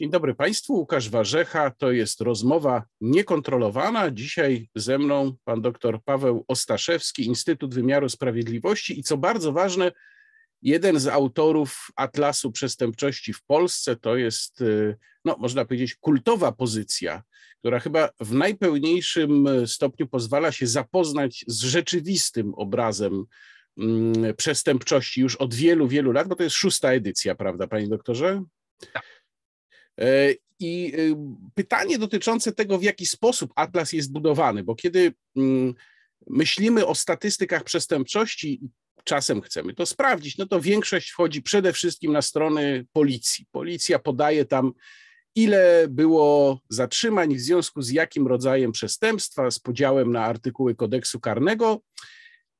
Dzień dobry Państwu, Łukasz Warzecha. To jest rozmowa niekontrolowana. Dzisiaj ze mną pan dr Paweł Ostaszewski, Instytut Wymiaru Sprawiedliwości i co bardzo ważne, jeden z autorów Atlasu Przestępczości w Polsce. To jest, y, no, można powiedzieć, kultowa pozycja, która chyba w najpełniejszym stopniu pozwala się zapoznać z rzeczywistym obrazem mm, przestępczości już od wielu, wielu lat, bo to jest szósta edycja, prawda, panie doktorze? Tak. E, I y, pytanie dotyczące tego, w jaki sposób atlas jest budowany, bo kiedy mm, myślimy o statystykach przestępczości, czasem chcemy to sprawdzić, no to większość wchodzi przede wszystkim na strony policji. Policja podaje tam, ile było zatrzymań, w związku z jakim rodzajem przestępstwa, z podziałem na artykuły kodeksu karnego,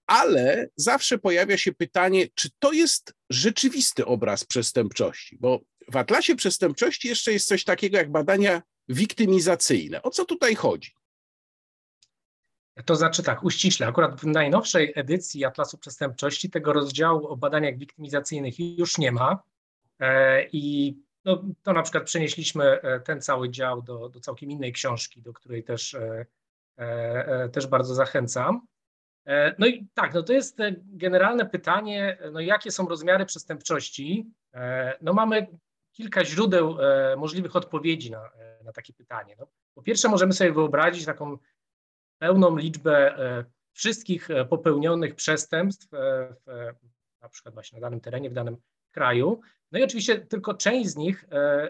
ale zawsze pojawia się pytanie, czy to jest rzeczywisty obraz przestępczości, bo w Atlasie Przestępczości jeszcze jest coś takiego jak badania wiktymizacyjne. O co tutaj chodzi? To znaczy tak, uściśle. Akurat w najnowszej edycji Atlasu Przestępczości tego rozdziału o badaniach wiktymizacyjnych już nie ma. E, I no, to na przykład przenieśliśmy e, ten cały dział do, do całkiem innej książki, do której też, e, też bardzo zachęcam. No i tak, no to jest generalne pytanie, no jakie są rozmiary przestępczości? No mamy kilka źródeł e, możliwych odpowiedzi na, e, na takie pytanie. No, po pierwsze, możemy sobie wyobrazić taką pełną liczbę e, wszystkich popełnionych przestępstw, w, na przykład właśnie na danym terenie, w danym kraju. No i oczywiście tylko część z nich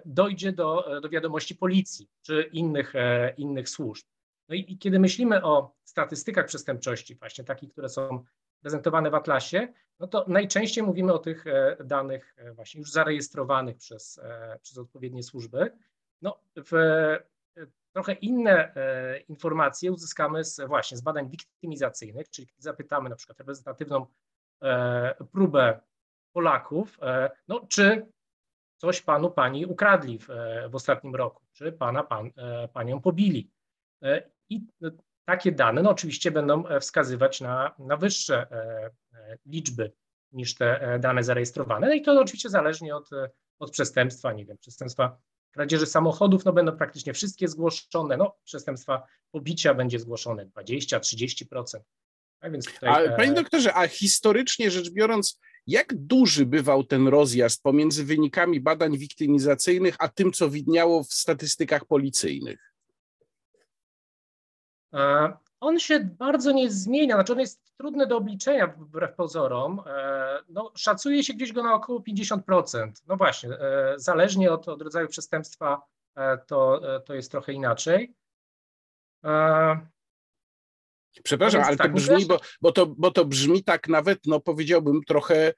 dojdzie do, do wiadomości policji czy innych, innych służb. No i, i kiedy myślimy o statystykach przestępczości, właśnie takich, które są prezentowane w Atlasie, no to najczęściej mówimy o tych e, danych e, właśnie już zarejestrowanych przez, e, przez odpowiednie służby. No, w, trochę inne informacje uzyskamy z, właśnie z badań wiktymizacyjnych, czyli zapytamy na przykład reprezentatywną próbę Polaków, no, czy coś panu, pani ukradli w, w ostatnim roku, czy pana, pan, panią pobili. I takie dane no oczywiście będą e, wskazywać na, na wyższe e, e, liczby niż te dane zarejestrowane. No i to oczywiście zależnie od, od przestępstwa, nie wiem, przestępstwa kradzieży samochodów, no będą praktycznie wszystkie zgłoszone, no przestępstwa pobicia będzie zgłoszone 20-30%. Tak więc tutaj, a, panie doktorze, a historycznie rzecz biorąc, jak duży bywał ten rozjazd pomiędzy wynikami badań wiktymizacyjnych, a tym, co widniało w statystykach policyjnych? E, on się bardzo nie zmienia, znaczy on jest trudny do obliczenia wbrew pozorom. E, no, szacuje się gdzieś go na około 50%. No właśnie, e, zależnie od, od rodzaju przestępstwa to, to jest trochę inaczej. Przepraszam, ale tak, to brzmi, bo, bo, to, bo to brzmi tak nawet, no powiedziałbym, trochę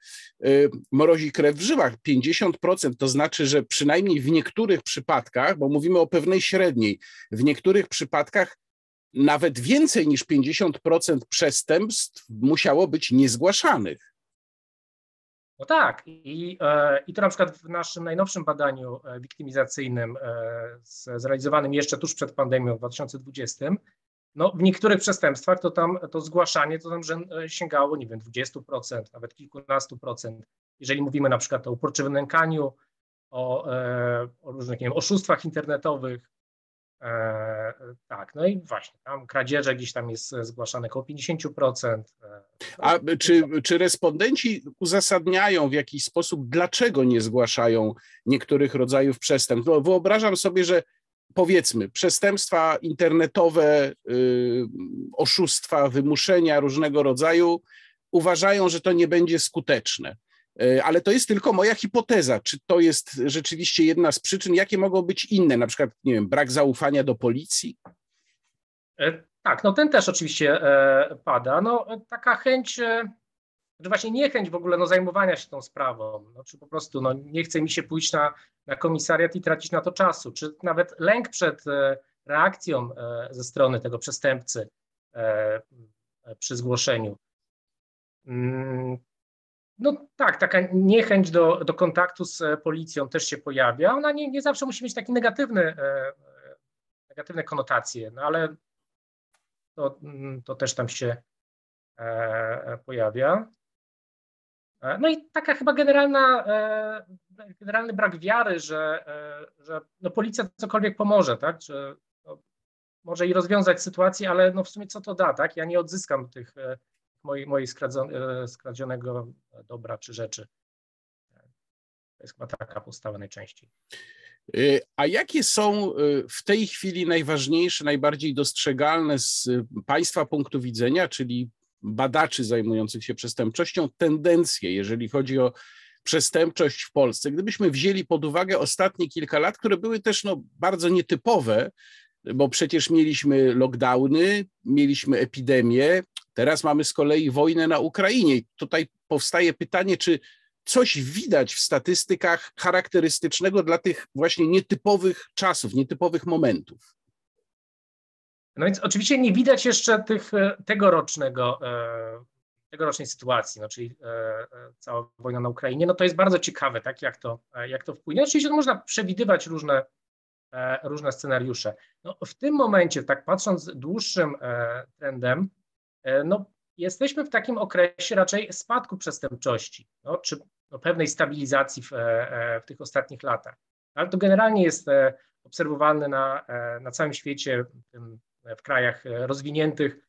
y, mrozi krew w żyłach. 50% to znaczy, że przynajmniej w niektórych przypadkach, bo mówimy o pewnej średniej, w niektórych przypadkach nawet więcej niż 50% przestępstw musiało być niezgłaszanych. No tak, i, e, i to na przykład w naszym najnowszym badaniu e, wiktymizacyjnym, e, zrealizowanym jeszcze tuż przed pandemią w 2020, no w niektórych przestępstwach to tam to zgłaszanie to tam sięgało, nie wiem, 20%, nawet kilkunastu procent. Jeżeli mówimy na przykład o uporczywym nękaniu, o, o różnych, nie wiem, oszustwach internetowych, tak, no i właśnie, tam kradzieże gdzieś tam jest zgłaszane około 50%. E, A czy, czy respondenci uzasadniają w jakiś sposób, dlaczego nie zgłaszają niektórych rodzajów przestępstw? No, wyobrażam sobie, że powiedzmy, przestępstwa internetowe, y, oszustwa, wymuszenia różnego rodzaju uważają, że to nie będzie skuteczne. E, ale to jest tylko moja hipoteza. Czy to jest rzeczywiście jedna z przyczyn? Jakie mogą być inne? Na przykład, nie wiem, brak zaufania do policji? E, tak, no ten też oczywiście e, pada. No taka chęć, że właśnie niechęć w ogóle no, zajmowania się tą sprawą, no, czy po prostu no, nie chce mi się pójść na, na komisariat i tracić na to czasu, czy nawet lęk przed reakcją ze strony tego przestępcy przy zgłoszeniu. No tak, taka niechęć do, do kontaktu z e, policją też się pojawia. Ona nie, nie zawsze musi mieć takie negatywne, e, e, negatywne konotacje, no ale to, mm, to też tam się pojawia. No i taka chyba generalna, generalny brak wiary, że, że no policja cokolwiek pomoże, tak? Że no może i rozwiązać sytuację, ale no w sumie co to da, tak? Ja nie odzyskam tych mojej, skradzionego dobra czy rzeczy. To jest chyba taka postawa najczęściej. Y, a jakie są y, w tej chwili najważniejsze, najbardziej dostrzegalne z Państwa punktu widzenia, czyli badaczy zajmujących się przestępczością, tendencje, jeżeli chodzi o przestępczość w Polsce? Gdybyśmy wzięli pod uwagę ostatnie kilka lat, które były też no, bardzo nietypowe, bo przecież mieliśmy lockdowny, mieliśmy epidemię, teraz mamy z kolei wojnę na Ukrainie. Tutaj powstaje pytanie, czy coś widać w statystykach charakterystycznego dla tych właśnie nietypowych czasów, nietypowych momentów. No więc oczywiście nie widać jeszcze tych, e, tegorocznego, e, tegorocznej sytuacji, no czyli e, cała wojna na Ukrainie. No to jest bardzo ciekawe, tak, jak to, jak to wpłynie. Oczywiście można przewidywać różne, różne scenariusze. No w tym momencie, tak patrząc dłuższym trendem, no jesteśmy w takim okresie raczej spadku przestępczości, no, czy no, pewnej stabilizacji w, e, w tych ostatnich latach. Ale to generalnie jest e, obserwowane na, e, na całym świecie, w krajach rozwiniętych,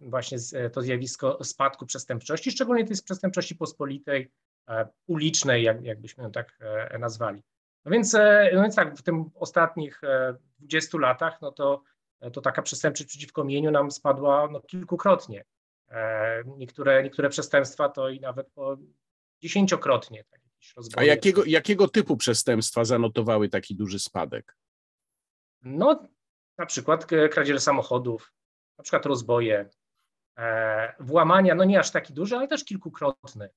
właśnie to zjawisko spadku przestępczości, szczególnie tej przestępczości pospolitej, ulicznej, jak, jakbyśmy ją tak nazwali. No więc, no więc tak, w tym ostatnich 20 latach, no to, to taka przestępczość przeciwko mieniu nam spadła no, kilkukrotnie. Niektóre, niektóre przestępstwa to i nawet po dziesięciokrotnie. Tak, A jakiego, jakiego typu przestępstwa zanotowały taki duży spadek? No, na przykład kradzieże samochodów, na przykład rozboje, e, włamania, no nie aż taki duży, ale też kilkukrotny.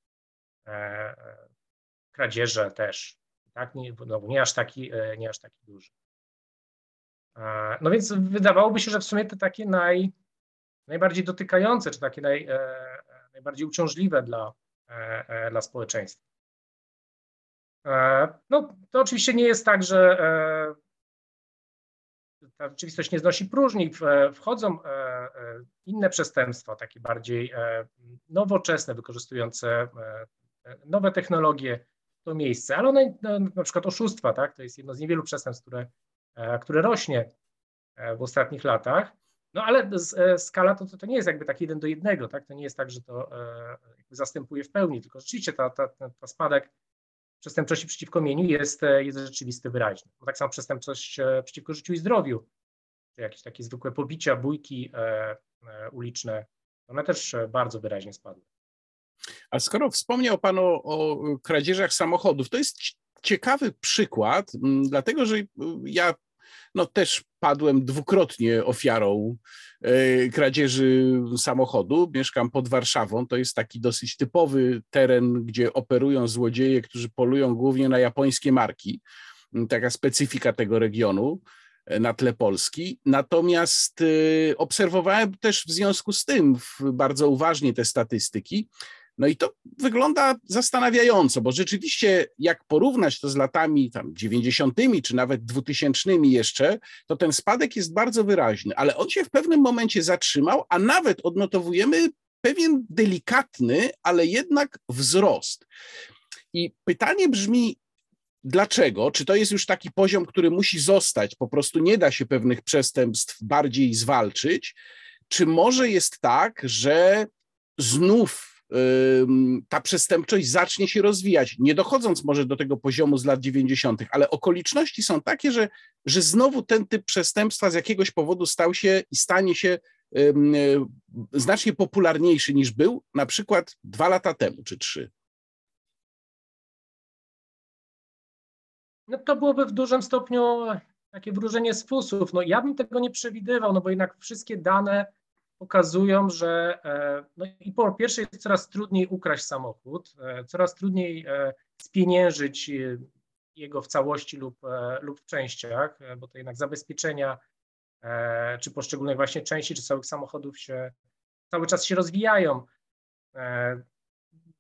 E, kradzieże też, tak? Nie, no, nie, aż taki, e, nie aż taki duży. E, no więc wydawałoby się, że w sumie te takie naj, najbardziej dotykające, czy takie naj, e, najbardziej uciążliwe dla, E, e, dla społeczeństwa. E, no, to oczywiście nie jest tak, że ta rzeczywistość nie znosi próżni. Wchodzą inne przestępstwa, takie bardziej nowoczesne, wykorzystujące nowe technologie to miejsce, ale one, no, na przykład oszustwa, tak, to jest jedno z niewielu przestępstw, które, które rośnie w ostatnich latach. No ale e, skala to, to, to nie jest jakby tak jeden do jednego, tak? To nie jest tak, że to e, zastępuje w pełni, tylko rzeczywiście ta, ta, ta spadek przestępczości przeciwko mieniu jest, e, jest rzeczywisty, wyraźny. Tak samo przestępczość przeciwko życiu i zdrowiu, czy jakieś takie zwykłe pobicia, bójki uliczne, one też bardzo wyraźnie spadły. A skoro wspomniał Pan o, o kradzieżach samochodów, to jest ciekawy przykład, dlatego że ja no też padłem dwukrotnie ofiarą e, kradzieży samochodu. Mieszkam pod Warszawą. To jest taki dosyć typowy teren, gdzie operują złodzieje, którzy polują głównie na japońskie marki. Taka specyfika tego regionu e, na tle Polski. Natomiast e, obserwowałem też w związku z tym bardzo uważnie te statystyki no i to wygląda zastanawiająco, bo rzeczywiście jak porównać to z latami tam 90. czy nawet 2000 jeszcze, to ten spadek jest bardzo wyraźny, ale on się w pewnym momencie zatrzymał, a nawet odnotowujemy pewien delikatny, ale jednak wzrost. I pytanie brzmi, dlaczego? Czy to jest już taki poziom, który musi zostać, po prostu nie da się pewnych przestępstw bardziej zwalczyć? Czy może jest tak, że znów ta przestępczość zacznie się rozwijać, nie dochodząc może do tego poziomu z lat 90., ale okoliczności są takie, że, że znowu ten typ przestępstwa z jakiegoś powodu stał się i stanie się znacznie popularniejszy niż był na przykład dwa lata temu czy trzy. No to byłoby w dużym stopniu takie wróżenie z fusów. No ja bym tego nie przewidywał, no bo jednak wszystkie dane pokazują, że e, no i po pierwsze jest coraz trudniej ukraść samochód, e, coraz trudniej e, spieniężyć jego w całości lub, lub w częściach, bo to jednak zabezpieczenia czy poszczególnych właśnie części, czy całych samochodów się cały czas się rozwijają.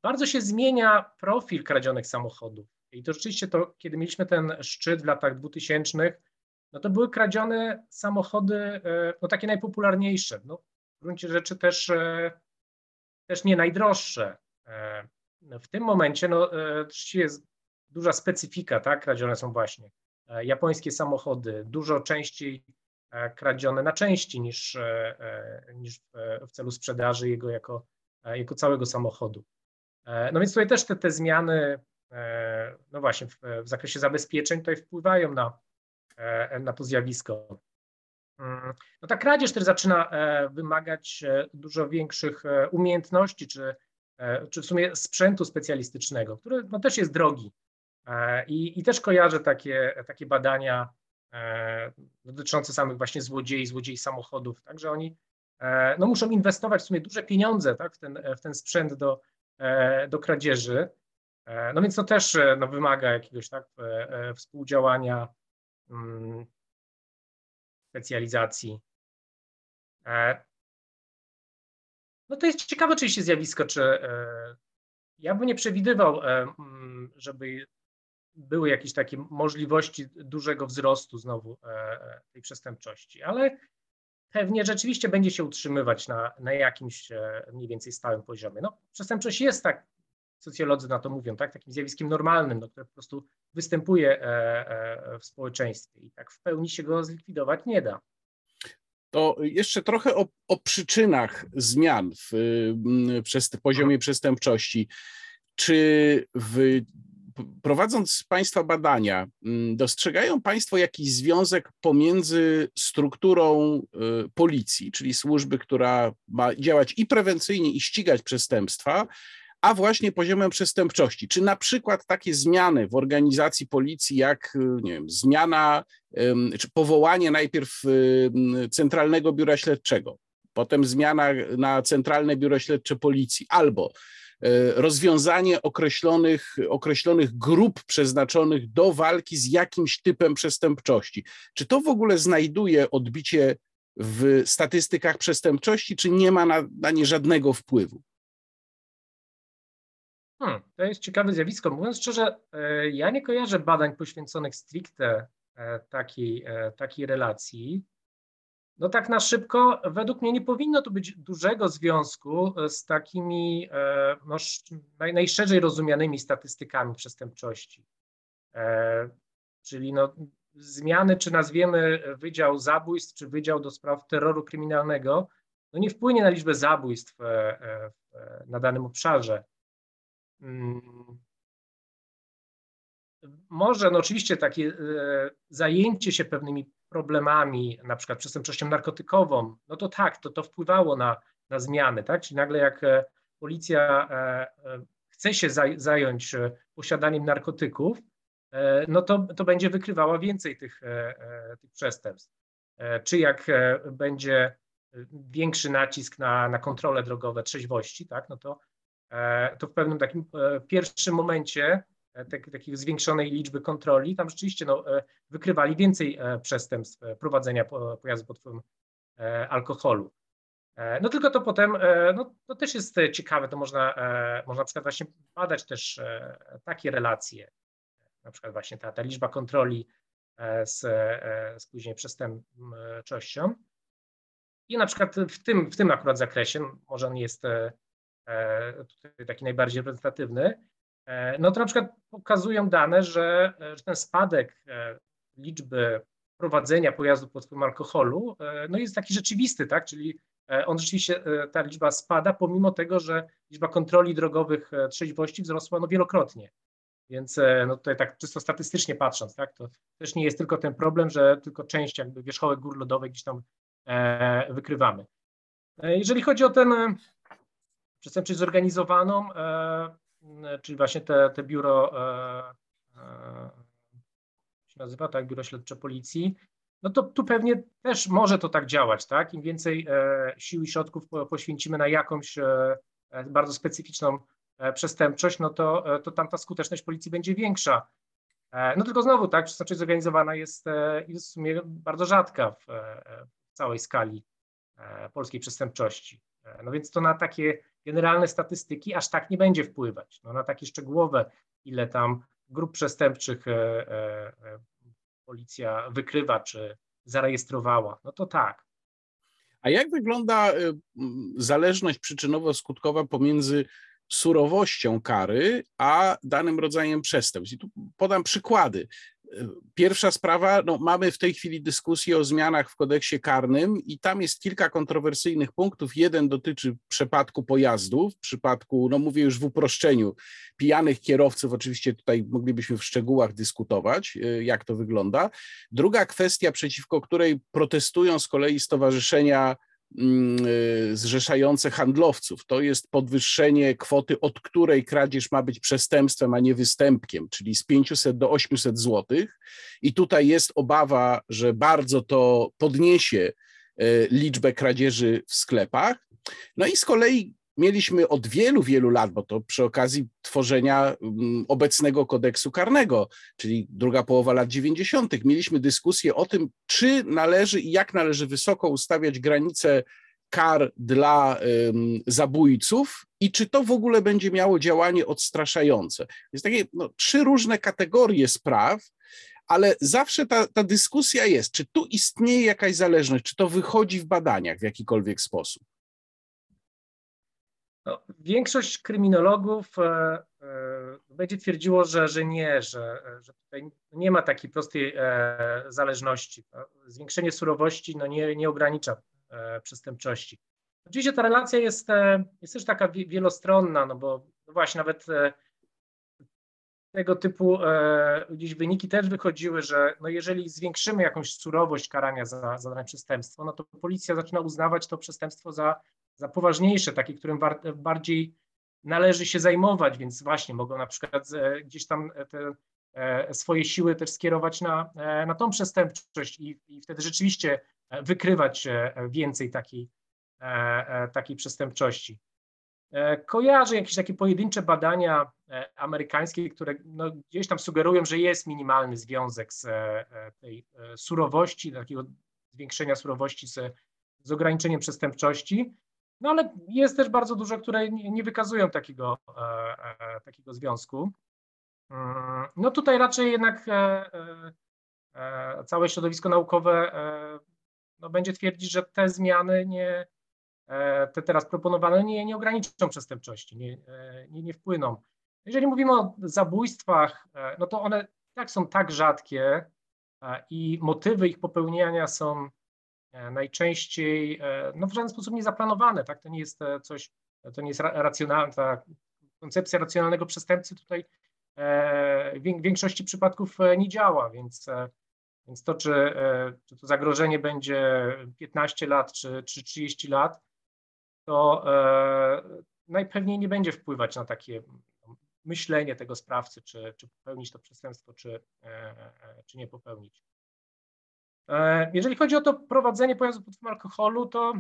Bardzo się zmienia profil kradzionych samochodów. I to rzeczywiście to, kiedy mieliśmy ten szczyt w latach 2000, no to były kradzione samochody, no takie najpopularniejsze. No, w gruncie rzeczy też, e, też nie najdroższe. E, w tym momencie no, oczywiście jest duża specyfika, tak? Kradzione są właśnie japońskie samochody, dużo częściej kradzione na części niż, niż w celu sprzedaży jego jako, jako całego samochodu. No więc tutaj też te, te zmiany, no właśnie w, w zakresie zabezpieczeń tutaj wpływają na, na to zjawisko. Mm, no ta kradzież też zaczyna e, wymagać e, dużo większych e, umiejętności, czy, czy w sumie sprzętu specjalistycznego, który no też jest drogi. I, I też kojarzę takie, takie badania dotyczące samych właśnie złodziei, złodziei samochodów, także oni no, muszą inwestować w sumie duże pieniądze tak, w, ten, w ten sprzęt do, do kradzieży. No więc to też no, wymaga jakiegoś tak, współdziałania mm, specjalizacji. E, no to jest ciekawe oczywiście zjawisko, czy e, ja bym nie przewidywał, e, mm, żeby były jakieś takie możliwości dużego wzrostu znowu tej przestępczości, ale pewnie rzeczywiście będzie się utrzymywać na, na jakimś mniej więcej stałym poziomie. No, przestępczość jest tak, socjolodzy na to mówią, tak, takim zjawiskiem normalnym, no, które po prostu występuje w społeczeństwie i tak w pełni się go zlikwidować nie da. To jeszcze trochę o, o przyczynach zmian w, przez poziomie przestępczości. Czy w, prowadząc Państwa badania, dostrzegają Państwo jakiś związek pomiędzy strukturą y, policji, czyli służby, która ma działać i prewencyjnie, i ścigać przestępstwa, a właśnie poziomem przestępczości. Czy na przykład takie zmiany w organizacji policji, jak nie wiem, zmiana czy powołanie najpierw Centralnego Biura Śledczego, potem zmiana na Centralne Biuro Śledcze Policji, albo e, rozwiązanie określonych, określonych grup przeznaczonych do walki z jakimś typem przestępczości. Czy to w ogóle znajduje odbicie w statystykach przestępczości, czy nie ma na, na nie żadnego wpływu? Hmm, to jest ciekawe zjawisko. Mówiąc szczerze, e, ja nie kojarzę badań poświęconych stricte e, takiej, e, takiej relacji. No tak na szybko, według mnie nie powinno tu być dużego związku z takimi no, najszerzej rozumianymi statystykami przestępczości. Czyli no, zmiany, czy nazwiemy Wydział Zabójstw, czy Wydział do Spraw Terroru Kryminalnego, no nie wpłynie na liczbę zabójstw na danym obszarze. Mm. Może, no oczywiście takie e, zajęcie się pewnymi problemami, na przykład przestępczością narkotykową, no to tak, to, to wpływało na, na zmiany, tak? Czyli nagle jak e, policja e, chce się zająć posiadaniem narkotyków, no to, to będzie wykrywała więcej tych, tych przestępstw. Czy jak będzie większy nacisk na, na kontrole drogowe trzeźwości, tak, no to to w pewnym takim e, pierwszym momencie e, tak, takiej zwiększonej liczby kontroli, tam rzeczywiście no, wykrywali więcej przestępstw prowadzenia pojazdu pod wpływem alkoholu. No tylko to potem, no to też jest ciekawe, to można, można na przykład właśnie badać też takie relacje, na przykład właśnie ta, ta liczba kontroli z, z później przestępczością. I na przykład w tym, w tym akurat zakresie, może on jest E, tutaj taki najbardziej reprezentatywny, e, no to na przykład pokazują dane, że, że ten spadek e, liczby prowadzenia pojazdu pod wpływem alkoholu no jest taki rzeczywisty, tak? Czyli on rzeczywiście, ta liczba spada, pomimo tego, że liczba kontroli drogowych trzeźwości wzrosła no wielokrotnie. Więc no tutaj tak czysto statystycznie patrząc, tak, to też nie jest tylko ten problem, że tylko część jakby wierzchołek gór lodowych gdzieś tam wykrywamy. Jeżeli chodzi o ten przestępczość zorganizowaną, e, czyli właśnie te, te biuro, e, e, się nazywa, tak, biuro śledcze policji, no to tu pewnie też może to tak działać, tak? Im więcej sił i środków poświęcimy na jakąś bardzo specyficzną przestępczość, no to, to tam ta skuteczność policji będzie większa. No tylko znowu, tak, przestępczość zorganizowana jest, jest w sumie bardzo rzadka w, w całej skali polskiej przestępczości. No więc to na takie generalne statystyki aż tak nie będzie wpływać. No, na takie szczegółowe, ile tam grup przestępczych e, e, e, policja wykrywa czy zarejestrowała, no to tak. A jak wygląda zależność przyczynowo-skutkowa pomiędzy surowością kary, a danym rodzajem przestępstw. I tu podam przykłady. Pierwsza sprawa, no mamy w tej chwili dyskusję o zmianach w kodeksie karnym i tam jest kilka kontrowersyjnych punktów. Jeden dotyczy przypadku pojazdów, w przypadku, no mówię już w uproszczeniu, pijanych kierowców, oczywiście tutaj moglibyśmy w szczegółach dyskutować, y, jak to wygląda. Druga kwestia, przeciwko której protestują z kolei stowarzyszenia zrzeszające handlowców. To jest podwyższenie kwoty, od której kradzież ma być przestępstwem, a nie występkiem, czyli z 500 do 800 zł. I tutaj jest obawa, że bardzo to podniesie y, liczbę kradzieży w sklepach. No i z kolei mieliśmy od wielu, wielu lat, bo to przy okazji tworzenia mm, obecnego kodeksu karnego, czyli druga połowa lat 90., mieliśmy dyskusję o tym, czy należy i jak należy wysoko ustawiać granice kar dla zabójców i czy to w ogóle będzie miało działanie odstraszające. Jest takie no, trzy różne kategorie spraw, ale zawsze ta, ta dyskusja jest, czy tu istnieje jakaś zależność, czy to wychodzi w badaniach w jakikolwiek sposób. No, większość kryminologów e, e, będzie twierdziło, że, że nie, że, że tutaj nie ma takiej prostej e, zależności. Zwiększenie surowości no, nie, nie ogranicza przestępczości. Oczywiście ta relacja jest, jest też taka wielostronna, no bo no właśnie nawet tego typu gdzieś wyniki też wychodziły, że no jeżeli zwiększymy jakąś surowość karania za, za dane przestępstwo, no to policja zaczyna uznawać to przestępstwo za za poważniejsze, takie, którym bardziej należy się zajmować, więc właśnie mogą na przykład e, gdzieś tam e, te e, swoje siły też skierować na, na tą przestępczość i, i wtedy rzeczywiście wykrywać więcej takiej, takiej przestępczości. Kojarzę jakieś takie pojedyncze badania amerykańskie, które no gdzieś tam sugerują, że jest minimalny związek z tej surowości, takiego zwiększenia surowości z, z ograniczeniem przestępczości. No ale jest też bardzo dużo, które nie wykazują takiego, e, e, takiego związku. Mm, no tutaj raczej jednak e, całe środowisko naukowe no, będzie twierdzić, że te zmiany nie, te teraz proponowane nie, nie ograniczą przestępczości, nie, nie, nie wpłyną. Jeżeli mówimy o zabójstwach, no to one tak są tak rzadkie i motywy ich popełniania są najczęściej e, no, w żaden sposób nie zaplanowane, tak? To nie jest e, coś, to nie jest racjonalna, ta koncepcja racjonalnego przestępcy tutaj w większości przypadków nie działa, więc, więc to, czy, czy to zagrożenie będzie 15 lat czy, czy 30 lat, to najpewniej nie będzie wpływać na takie myślenie tego sprawcy, czy, czy popełnić to przestępstwo, czy, czy nie popełnić. E, jeżeli chodzi o to prowadzenie pojazdu pod wpływem alkoholu, to,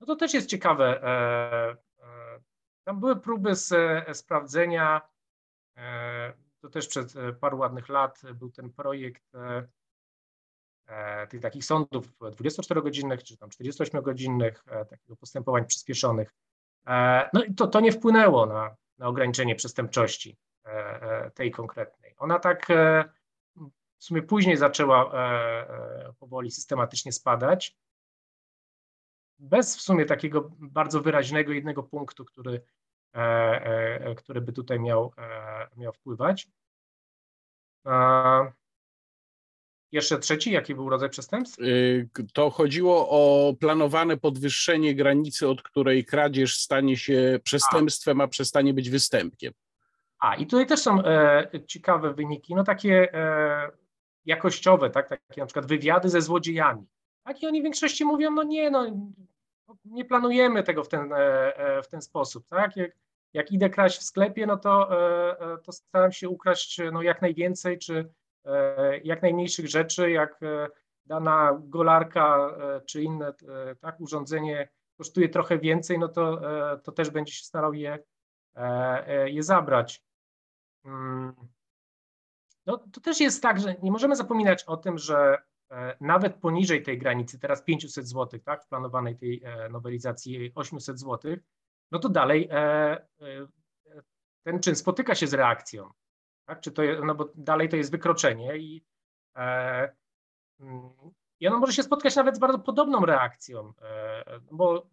no to też jest ciekawe. E, e, tam były próby z, sprawdzenia, to też przed paru ładnych lat był ten projekt tych takich sądów 24-godzinnych czy tam 48-godzinnych, takiego postępowań przyspieszonych. No i to, to nie wpłynęło na, na ograniczenie przestępczości tej konkretnej. Ona tak w sumie później zaczęła e, e, powoli systematycznie spadać, bez w sumie takiego bardzo wyraźnego jednego punktu, który, e, który by tutaj miał, miał wpływać. Jeszcze trzeci, jaki był rodzaj przestępstw? Y, to chodziło o planowane podwyższenie granicy, od której kradzież stanie się przestępstwem, a, a przestanie być występkiem. A, i tutaj też są e, ciekawe wyniki, no takie e, jakościowe, tak, takie na przykład wywiady ze złodziejami. Tak, i oni w większości mówią, no nie, no nie planujemy tego w ten, e, e, w ten sposób, tak, jak, jak idę kraść w sklepie, no to, e, to staram się ukraść no, jak najwięcej, czy jak najmniejszych rzeczy, jak dana golarka czy inne tak, urządzenie kosztuje trochę więcej, no to, to też będzie się starał je, je zabrać. No, to też jest tak, że nie możemy zapominać o tym, że e, nawet poniżej tej granicy, teraz 500 zł, tak, w planowanej tej e, nowelizacji 800 zł, no to dalej e, ten czyn spotyka się z reakcją. Tak? Czy to, no bo dalej to jest wykroczenie i, mm, i ono może się spotkać nawet z bardzo podobną reakcją, bo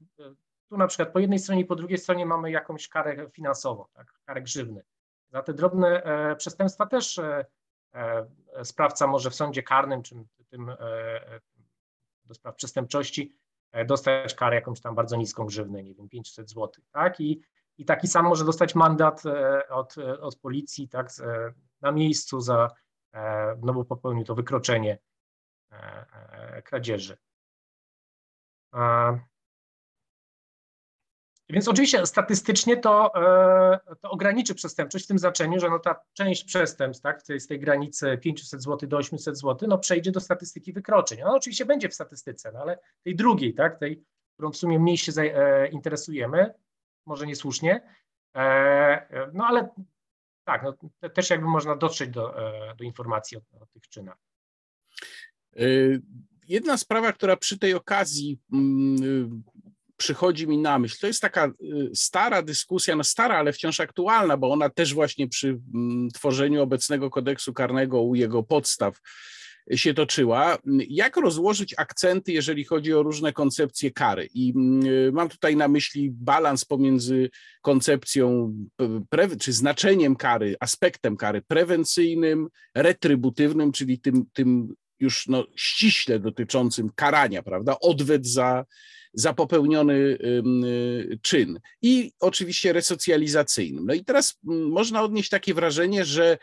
tu na przykład po jednej stronie i po drugiej stronie mamy jakąś karę finansową, tak, karę grzywny. Za te drobne przestępstwa też sprawca może w sądzie karnym, czy tym e, do spraw przestępczości dostać karę jakąś tam bardzo niską grzywnę, nie wiem, 500 zł, tak? I, i taki sam może dostać mandat od, od policji, tak, na miejscu za, no bo popełnił to wykroczenie kradzieży. Więc oczywiście statystycznie to, e, to ograniczy przestępczość w tym znaczeniu, że no ta część przestępstw tak, z tej granicy 500 zł do 800 zł no przejdzie do statystyki wykroczeń. Ona oczywiście będzie w statystyce, no ale tej drugiej, tak, tej, którą w sumie mniej się e, interesujemy, może niesłusznie, e, no ale tak, no, też jakby można dotrzeć do, do informacji o, o tych czynach. Jedna sprawa, która przy tej okazji mm, przychodzi mi na myśl. To jest taka y, stara dyskusja, no stara, ale wciąż aktualna, bo ona też właśnie przy mm, tworzeniu obecnego kodeksu karnego u jego podstaw się toczyła. Jak rozłożyć akcenty, jeżeli chodzi o różne koncepcje kary? I mm, y, mam tutaj na myśli balans pomiędzy koncepcją czy znaczeniem kary, aspektem kary prewencyjnym, retrybutywnym, czyli tym, tym już no, ściśle dotyczącym karania, prawda? Odwet za, za popełniony y, czyn i oczywiście resocjalizacyjnym. No i teraz można odnieść takie wrażenie, że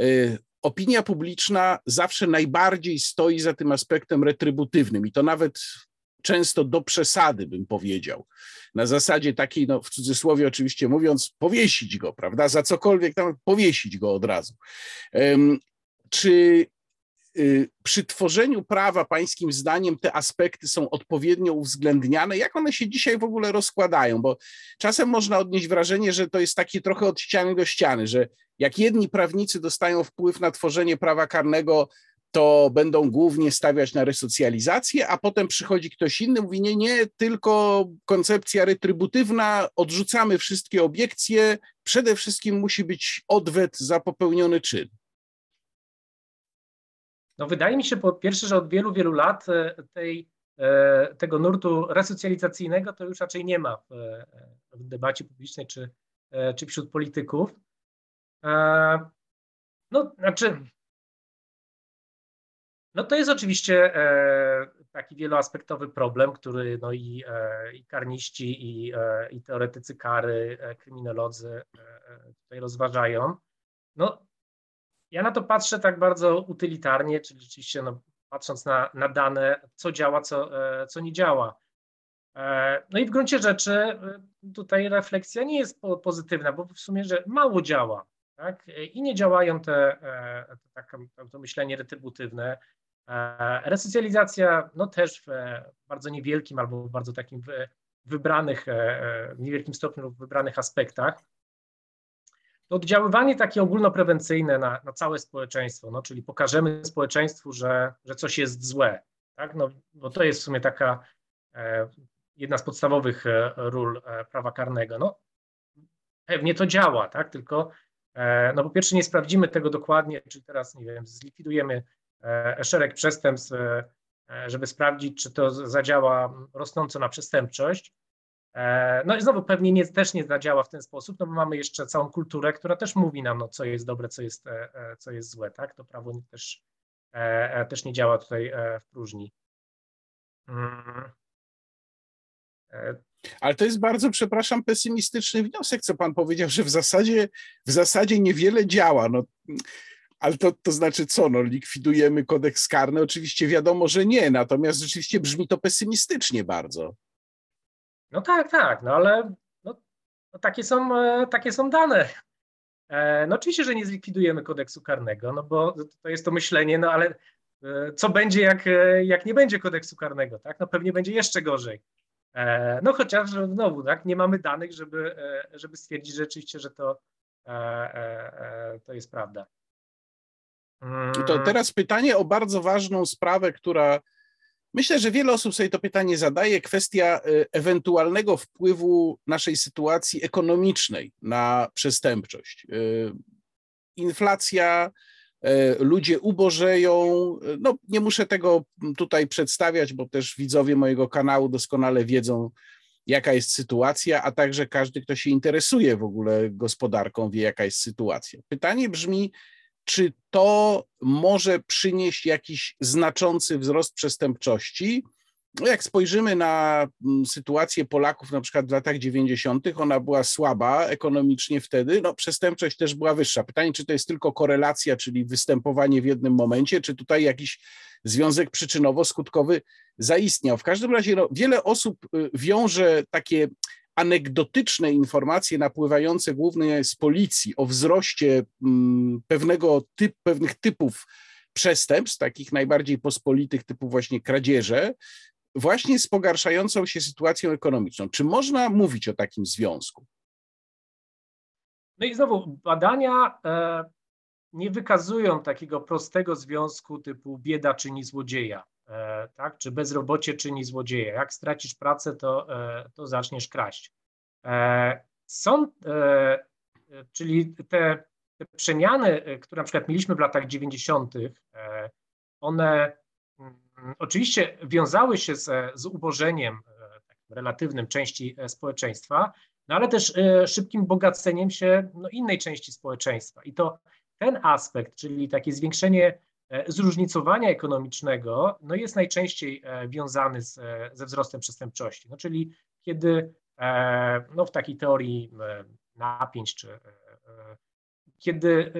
y, opinia publiczna zawsze najbardziej stoi za tym aspektem retrybutywnym i to nawet często do przesady, bym powiedział. Na zasadzie takiej, no w cudzysłowie oczywiście mówiąc, powiesić go, prawda? Za cokolwiek tam powiesić go od razu. Czy przy tworzeniu prawa pańskim zdaniem te aspekty są odpowiednio uwzględniane? Jak one się dzisiaj w ogóle rozkładają? Bo czasem można odnieść wrażenie, że to jest takie trochę od ściany do ściany, że jak jedni prawnicy dostają wpływ na tworzenie prawa karnego, to będą głównie stawiać na resocjalizację, a potem przychodzi ktoś inny, mówi nie, nie, tylko koncepcja retrybutywna, odrzucamy wszystkie obiekcje, przede wszystkim musi być odwet za popełniony czyn. No wydaje mi się po pierwsze, że od wielu, wielu lat e, tej, e, tego nurtu resocjalizacyjnego to już raczej nie ma w, w debacie publicznej czy, e, czy wśród polityków. No, znaczy, no to jest oczywiście taki wieloaspektowy problem, który no i, i karniści, i, i teoretycy kary, kryminolodzy tutaj rozważają. No, ja na to patrzę tak bardzo utylitarnie, czyli rzeczywiście no, patrząc na, na dane, co działa, co, e, co nie działa. E, no i w gruncie rzeczy e, tutaj refleksja nie jest pozytywna, bo w sumie, że mało działa. Tak? I nie działają te, to, to myślenie retrybutywne. Resocjalizacja no też w bardzo niewielkim albo bardzo takim wybranych, w niewielkim stopniu w wybranych aspektach oddziaływanie takie ogólnoprewencyjne na, na całe społeczeństwo, no, czyli pokażemy społeczeństwu, że, że coś jest złe. Tak? No, bo to jest w sumie taka e, jedna z podstawowych e, ról e, prawa karnego. No, pewnie to działa, tak? tylko e, no, po pierwsze nie sprawdzimy tego dokładnie, czy teraz, nie wiem, zlikwidujemy e, szereg przestępstw, e, żeby sprawdzić, czy to zadziała rosnąco na przestępczość, no i znowu pewnie nie, też nie zadziała w ten sposób, no bo mamy jeszcze całą kulturę, która też mówi nam, no, co jest dobre, co jest, e, e, co jest złe, tak? To prawo też, też nie działa tutaj w próżni. Mm. Ale to jest bardzo, przepraszam, pesymistyczny wniosek, co pan powiedział, że w zasadzie, w zasadzie niewiele działa. No, ale to, to znaczy co, no, likwidujemy kodeks karny? Oczywiście wiadomo, że nie, natomiast rzeczywiście brzmi to pesymistycznie bardzo. No tak, tak, no ale no, no takie, są, e, takie są dane. E, no oczywiście, że nie zlikwidujemy kodeksu karnego, no bo to jest to myślenie, no ale e, co będzie, jak, jak nie będzie kodeksu karnego, tak? No pewnie będzie jeszcze gorzej. No chociaż znowu, tak, nie mamy danych, żeby, żeby stwierdzić rzeczywiście, że to, to jest prawda. To mm. teraz pytanie o bardzo ważną sprawę, która Myślę, że wiele osób sobie to pytanie zadaje. Kwestia y, ewentualnego wpływu naszej sytuacji ekonomicznej na przestępczość. Y, inflacja, y, ludzie ubożeją. No, nie muszę tego tutaj przedstawiać, bo też widzowie mojego kanału doskonale wiedzą, jaka jest sytuacja, a także każdy, kto się interesuje w ogóle gospodarką, wie, jaka jest sytuacja. Pytanie brzmi, czy to może przynieść jakiś znaczący wzrost przestępczości? No jak spojrzymy na mm, sytuację Polaków na przykład w latach 90., ona była słaba ekonomicznie wtedy, no przestępczość też była wyższa. Pytanie, czy to jest tylko korelacja, czyli występowanie w jednym momencie, czy tutaj jakiś związek przyczynowo-skutkowy zaistniał. W każdym razie no, wiele osób y, wiąże takie anegdotyczne informacje napływające głównie z policji o wzroście mm, pewnego typ, pewnych typów przestępstw, takich najbardziej pospolitych, typu właśnie kradzieże, właśnie z pogarszającą się sytuacją ekonomiczną. Czy można mówić o takim związku? No i znowu, badania e, nie wykazują takiego prostego związku typu bieda czyni złodzieja, tak? czy bezrobocie czyni złodzieja. Jak stracisz pracę, to, e, to zaczniesz kraść. Są, czyli te, te przemiany, które na przykład mieliśmy w latach 90., one Mm, oczywiście wiązały się z, z ubożeniem e, relatywnym części e, społeczeństwa, no ale też e, szybkim bogaceniem się no, innej części społeczeństwa. I to ten aspekt, czyli takie zwiększenie zróżnicowania ekonomicznego, no jest najczęściej wiązany z, ze wzrostem przestępczości. No, czyli kiedy no, w takiej teorii napięć, czy kiedy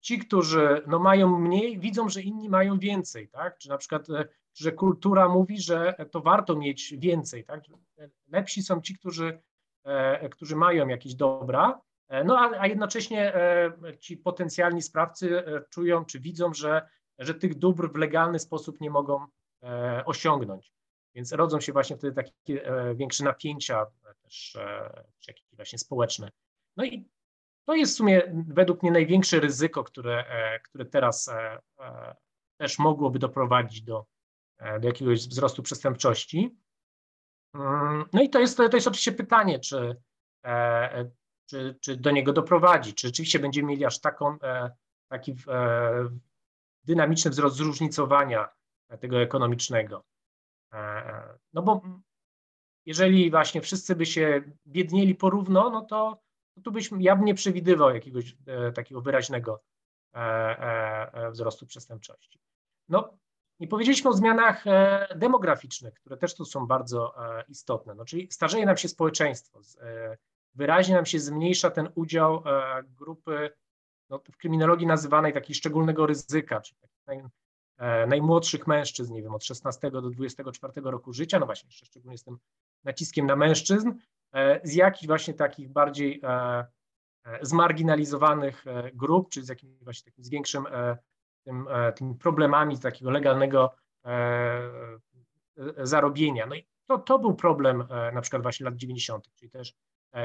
ci, którzy no, mają mniej, widzą, że inni mają więcej, tak? Czy na przykład, e, że kultura mówi, że to warto mieć więcej, tak? Lepsi są ci, którzy, e, którzy mają jakieś dobra, e, no a, a jednocześnie ci potencjalni sprawcy czują czy widzą, że, że tych dóbr w legalny sposób nie mogą osiągnąć. Więc rodzą się właśnie wtedy takie większe napięcia też, czy jakieś właśnie społeczne. No i to jest w sumie według mnie największe ryzyko, które, e, które teraz e, e, też mogłoby doprowadzić do, do jakiegoś wzrostu przestępczości. Mm, no i to jest, to jest oczywiście pytanie, czy, czy, czy do niego doprowadzi, czy rzeczywiście będziemy mieli aż taką, taki dynamiczny wzrost zróżnicowania tego ekonomicznego. No bo jeżeli właśnie wszyscy by się biednieli porówno, no to no tu byśmy, ja bym nie przewidywał jakiegoś e, takiego wyraźnego e, e, e, wzrostu przestępczości. No, nie powiedzieliśmy o zmianach e, demograficznych, które też tu są bardzo e, istotne. No, czyli starzeje nam się społeczeństwo, wyraźnie nam się zmniejsza ten udział grupy no, w kryminologii nazywanej takiej szczególnego ryzyka, czyli naj, najmłodszych mężczyzn, nie wiem, od 16 do 24 roku życia, no właśnie, jeszcze szczególnie z tym naciskiem na mężczyzn, E, z jakichś właśnie takich bardziej e, e, zmarginalizowanych grup, czy z jakimś właśnie takim z większym tym, tym problemami takiego legalnego zarobienia. No i to, to był problem na przykład właśnie lat 90., czyli też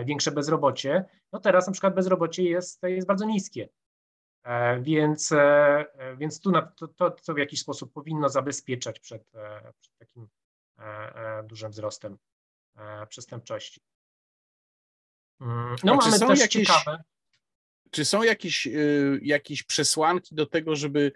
większe bezrobocie. No teraz na przykład bezrobocie jest, jest bardzo niskie. Więc, więc tu na, to, to, to w jakiś sposób powinno zabezpieczać przed, przed takim dużym wzrostem przestępczości. Mm, no, mamy też jakieś, ciekawe. Czy są jakieś, y, jakieś przesłanki do tego, żeby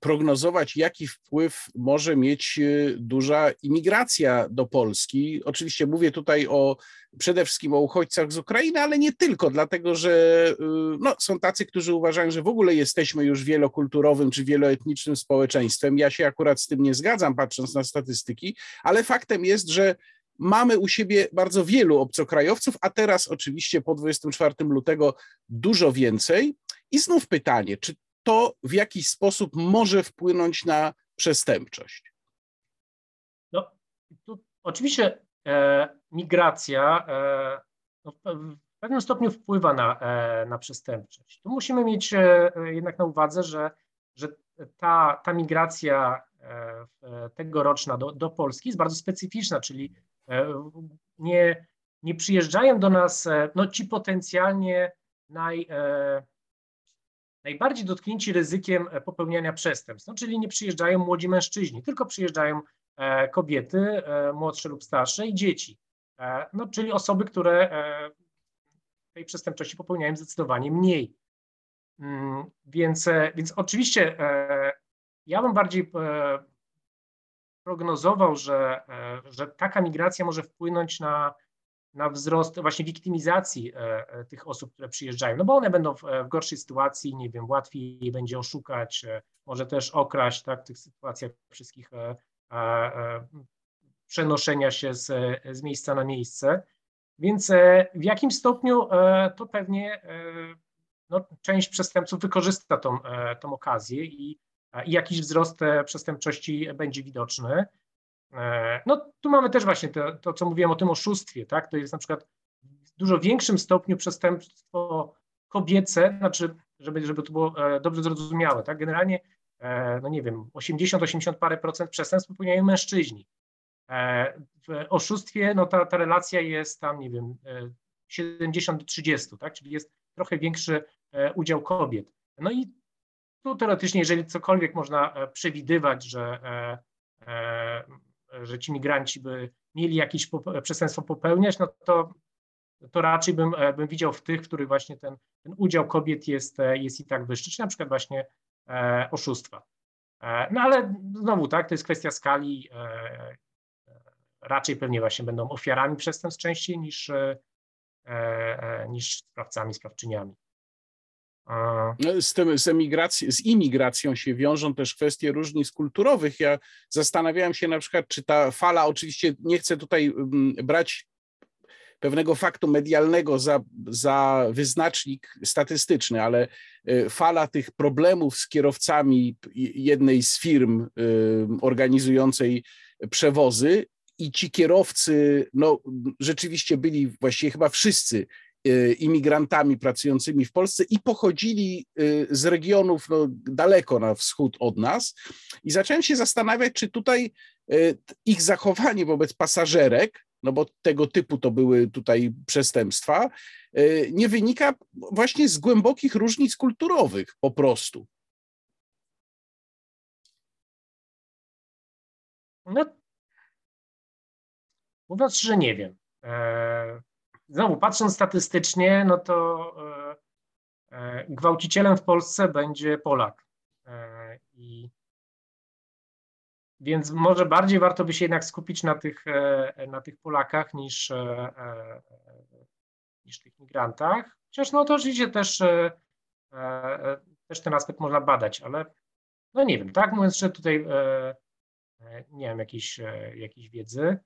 prognozować, jaki wpływ może mieć y, duża imigracja do Polski. Oczywiście mówię tutaj o przede wszystkim o uchodźcach z Ukrainy, ale nie tylko, dlatego że no, są tacy, którzy uważają, że w ogóle jesteśmy już wielokulturowym czy wieloetnicznym społeczeństwem. Ja się akurat z tym nie zgadzam, patrząc na statystyki, ale faktem jest, że mamy u siebie bardzo wielu obcokrajowców, a teraz oczywiście po 24 lutego dużo więcej. I znów pytanie, czy to w jakiś sposób może wpłynąć na przestępczość? No, tu oczywiście e, migracja e, no, w pewnym stopniu wpływa na, e, na przestępczość. Tu musimy mieć e, jednak na uwadze, że, że ta, ta migracja e, tegoroczna do, do Polski jest bardzo specyficzna, czyli E, nie, nie przyjeżdżają do nas no, ci potencjalnie naj, e, najbardziej dotknięci ryzykiem popełniania przestępstw, no, czyli nie przyjeżdżają młodzi mężczyźni, tylko przyjeżdżają kobiety, młodsze lub starsze i dzieci, no, czyli osoby, które tej przestępczości popełniają zdecydowanie mniej. Mm, więc, więc oczywiście ja bym bardziej prognozował, że, że taka migracja może wpłynąć na, na wzrost właśnie wiktymizacji tych osób, które przyjeżdżają, no bo one będą w, w gorszej sytuacji, nie wiem, łatwiej będzie oszukać, może też okraść, tak, w tych sytuacjach wszystkich przenoszenia się z, z miejsca na miejsce. Więc e, w jakim stopniu e, to pewnie e, no, część przestępców wykorzysta tą, tą okazję i, i jakiś wzrost przestępczości będzie widoczny. No tu mamy też właśnie to, to, co mówiłem o tym oszustwie, tak? To jest na przykład w dużo większym stopniu przestępstwo kobiece, znaczy, żeby, żeby to było dobrze zrozumiałe, tak? Generalnie, no nie wiem, 80, 80 parę procent przestępstw popełniają mężczyźni. E, w oszustwie no ta, ta relacja jest tam, nie wiem, 70 do 30, tak? czyli jest trochę większy e, udział kobiet. No i tu teoretycznie, jeżeli cokolwiek można e, przewidywać, że, że ci migranci by mieli jakieś przestępstwo popełniać, no to, to raczej bym, bym widział w tych, w których właśnie ten, ten udział kobiet jest, jest i tak wyższy, czy na przykład właśnie oszustwa. No ale znowu, tak, to jest kwestia skali raczej pewnie właśnie będą ofiarami przestępstw częściej niż, e, e, niż sprawcami, sprawczyniami. No, z, tym, z, z imigracją się wiążą też kwestie różnic kulturowych. Ja zastanawiałem się na przykład, czy ta fala, oczywiście nie chcę tutaj mm, brać pewnego faktu medialnego za, za wyznacznik statystyczny, ale e, fala tych problemów z kierowcami jednej z firm organizującej przewozy i ci kierowcy, no rzeczywiście byli właściwie chyba wszyscy imigrantami pracującymi w Polsce i pochodzili e, z regionów no, daleko na wschód od nas. I zacząłem się zastanawiać, czy tutaj e, ich zachowanie wobec pasażerek, no bo tego typu to były tutaj przestępstwa, nie wynika właśnie z głębokich różnic kulturowych po prostu. No Mówiąc że nie wiem. E, znowu, patrząc statystycznie, no to e, e, gwałcicielem w Polsce będzie Polak. I więc może bardziej warto by się jednak skupić na tych, na tych Polakach niż, niż tych migrantach. Chociaż no to oczywiście też, też ten aspekt można badać, ale no nie wiem, tak mówiąc, że tutaj nie mam jakiejś, jakiejś wiedzy.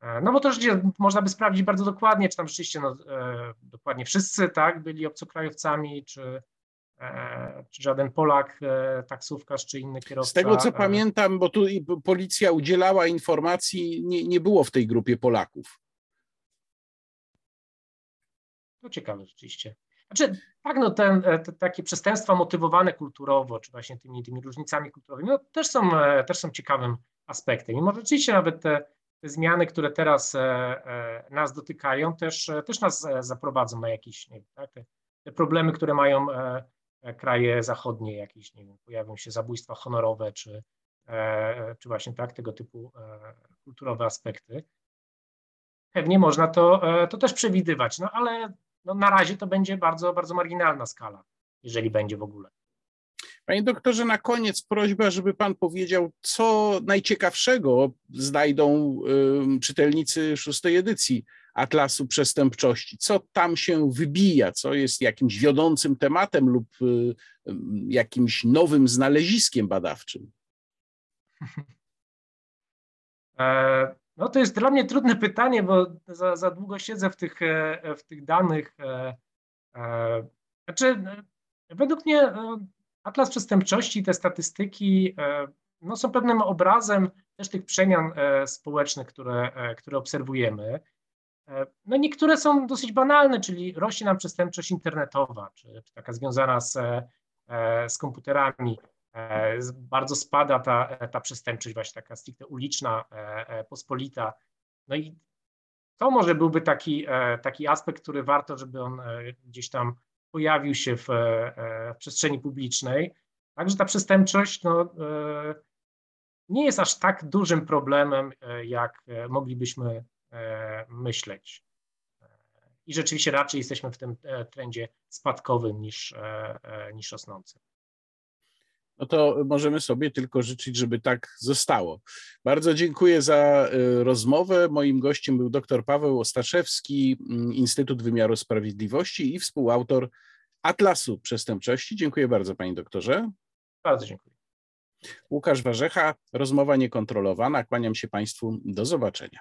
E, no bo to rzeczywiście można by sprawdzić bardzo dokładnie, czy tam rzeczywiście no, e, dokładnie wszyscy tak, byli obcokrajowcami, czy, e, czy żaden Polak, taksówkarz, czy inny kierowca. Z tego co pamiętam, bo tu policja udzielała informacji, nie, nie było w tej grupie Polaków. To ciekawe rzeczywiście. Znaczy, tak, no ten, te, takie przestępstwa motywowane kulturowo, czy właśnie tymi, tymi różnicami kulturowymi, no, też, są, też są ciekawym aspektem. I może rzeczywiście nawet te zmiany, które teraz e, e, nas dotykają, też, e, też nas zaprowadzą na jakieś, nie wiem, tak, te, problemy, które mają kraje zachodnie, jakieś, nie wiem, pojawią się zabójstwa honorowe, czy, czy właśnie tak, tego typu kulturowe aspekty. Pewnie można to, to też przewidywać, no ale no, na razie to będzie bardzo, bardzo marginalna skala, jeżeli będzie w ogóle. Panie doktorze, na koniec prośba, żeby pan powiedział, co najciekawszego znajdą y, czytelnicy szóstej edycji Atlasu Przestępczości. Co tam się wybija, co jest jakimś wiodącym tematem lub y, jakimś nowym znaleziskiem badawczym? E, no to jest dla mnie trudne pytanie, bo za, za długo siedzę w tych, e, w tych danych. E, znaczy, według mnie Atlas Przestępczości, te statystyki e, no, są pewnym obrazem też tych przemian e, społecznych, które, e, które obserwujemy. No niektóre są dosyć banalne, czyli rośnie nam przestępczość internetowa, czy, czy taka związana z, z komputerami. Bardzo spada ta, ta przestępczość właśnie taka stricte uliczna, pospolita. No i to może byłby taki, taki aspekt, który warto, żeby on gdzieś tam pojawił się w, e, w przestrzeni publicznej. Także ta przestępczość no, e, nie jest aż tak dużym problemem, e, jak moglibyśmy myśleć. I rzeczywiście raczej jesteśmy w tym trendzie spadkowym niż, niż rosnącym. No to możemy sobie tylko życzyć, żeby tak zostało. Bardzo dziękuję za y, rozmowę. Moim gościem był dr Paweł Ostaszewski, mm, Instytut Wymiaru Sprawiedliwości i współautor Atlasu Przestępczości. Dziękuję bardzo, panie doktorze. Bardzo dziękuję. Łukasz Warzecha, rozmowa niekontrolowana. Kłaniam się Państwu. Do zobaczenia.